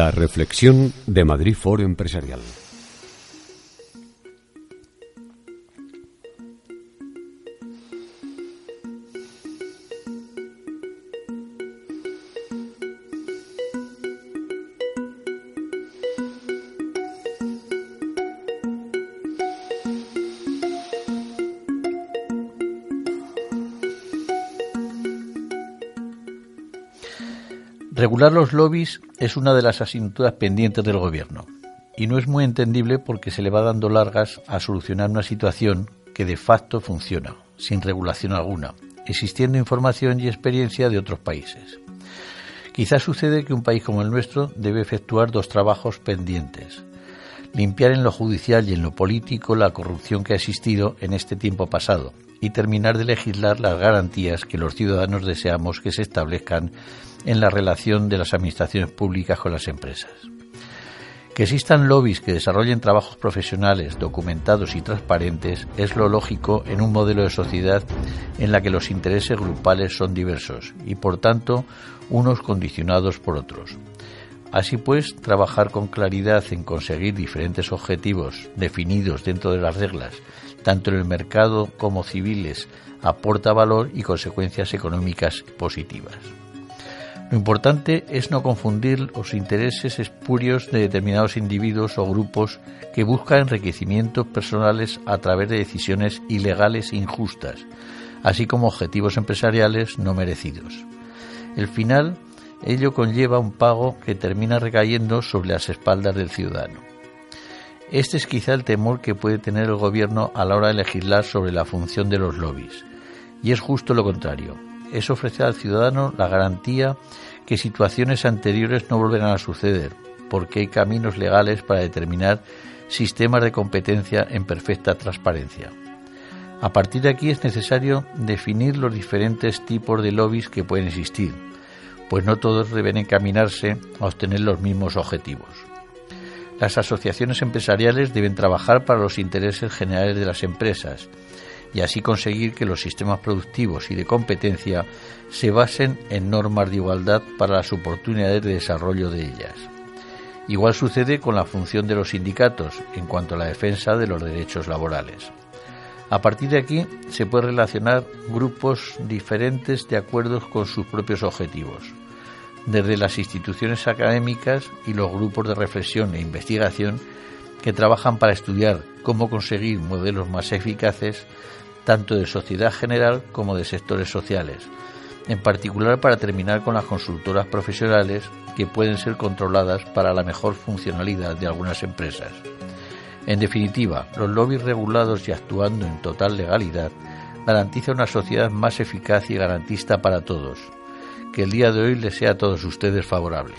La reflexión de Madrid Foro Empresarial. Regular los lobbies es una de las asignaturas pendientes del Gobierno y no es muy entendible porque se le va dando largas a solucionar una situación que de facto funciona, sin regulación alguna, existiendo información y experiencia de otros países. Quizás sucede que un país como el nuestro debe efectuar dos trabajos pendientes. Limpiar en lo judicial y en lo político la corrupción que ha existido en este tiempo pasado y terminar de legislar las garantías que los ciudadanos deseamos que se establezcan en la relación de las administraciones públicas con las empresas. Que existan lobbies que desarrollen trabajos profesionales, documentados y transparentes es lo lógico en un modelo de sociedad en la que los intereses grupales son diversos y, por tanto, unos condicionados por otros. Así pues, trabajar con claridad en conseguir diferentes objetivos definidos dentro de las reglas, tanto en el mercado como civiles, aporta valor y consecuencias económicas positivas. Lo importante es no confundir los intereses espurios de determinados individuos o grupos que buscan enriquecimientos personales a través de decisiones ilegales e injustas, así como objetivos empresariales no merecidos. El final, ello conlleva un pago que termina recayendo sobre las espaldas del ciudadano. Este es quizá el temor que puede tener el gobierno a la hora de legislar sobre la función de los lobbies. Y es justo lo contrario es ofrecer al ciudadano la garantía que situaciones anteriores no volverán a suceder, porque hay caminos legales para determinar sistemas de competencia en perfecta transparencia. A partir de aquí es necesario definir los diferentes tipos de lobbies que pueden existir, pues no todos deben encaminarse a obtener los mismos objetivos. Las asociaciones empresariales deben trabajar para los intereses generales de las empresas y así conseguir que los sistemas productivos y de competencia se basen en normas de igualdad para las oportunidades de desarrollo de ellas. Igual sucede con la función de los sindicatos en cuanto a la defensa de los derechos laborales. A partir de aquí se puede relacionar grupos diferentes de acuerdo con sus propios objetivos, desde las instituciones académicas y los grupos de reflexión e investigación que trabajan para estudiar cómo conseguir modelos más eficaces tanto de sociedad general como de sectores sociales, en particular para terminar con las consultoras profesionales que pueden ser controladas para la mejor funcionalidad de algunas empresas. En definitiva, los lobbies regulados y actuando en total legalidad garantiza una sociedad más eficaz y garantista para todos. Que el día de hoy les sea a todos ustedes favorable.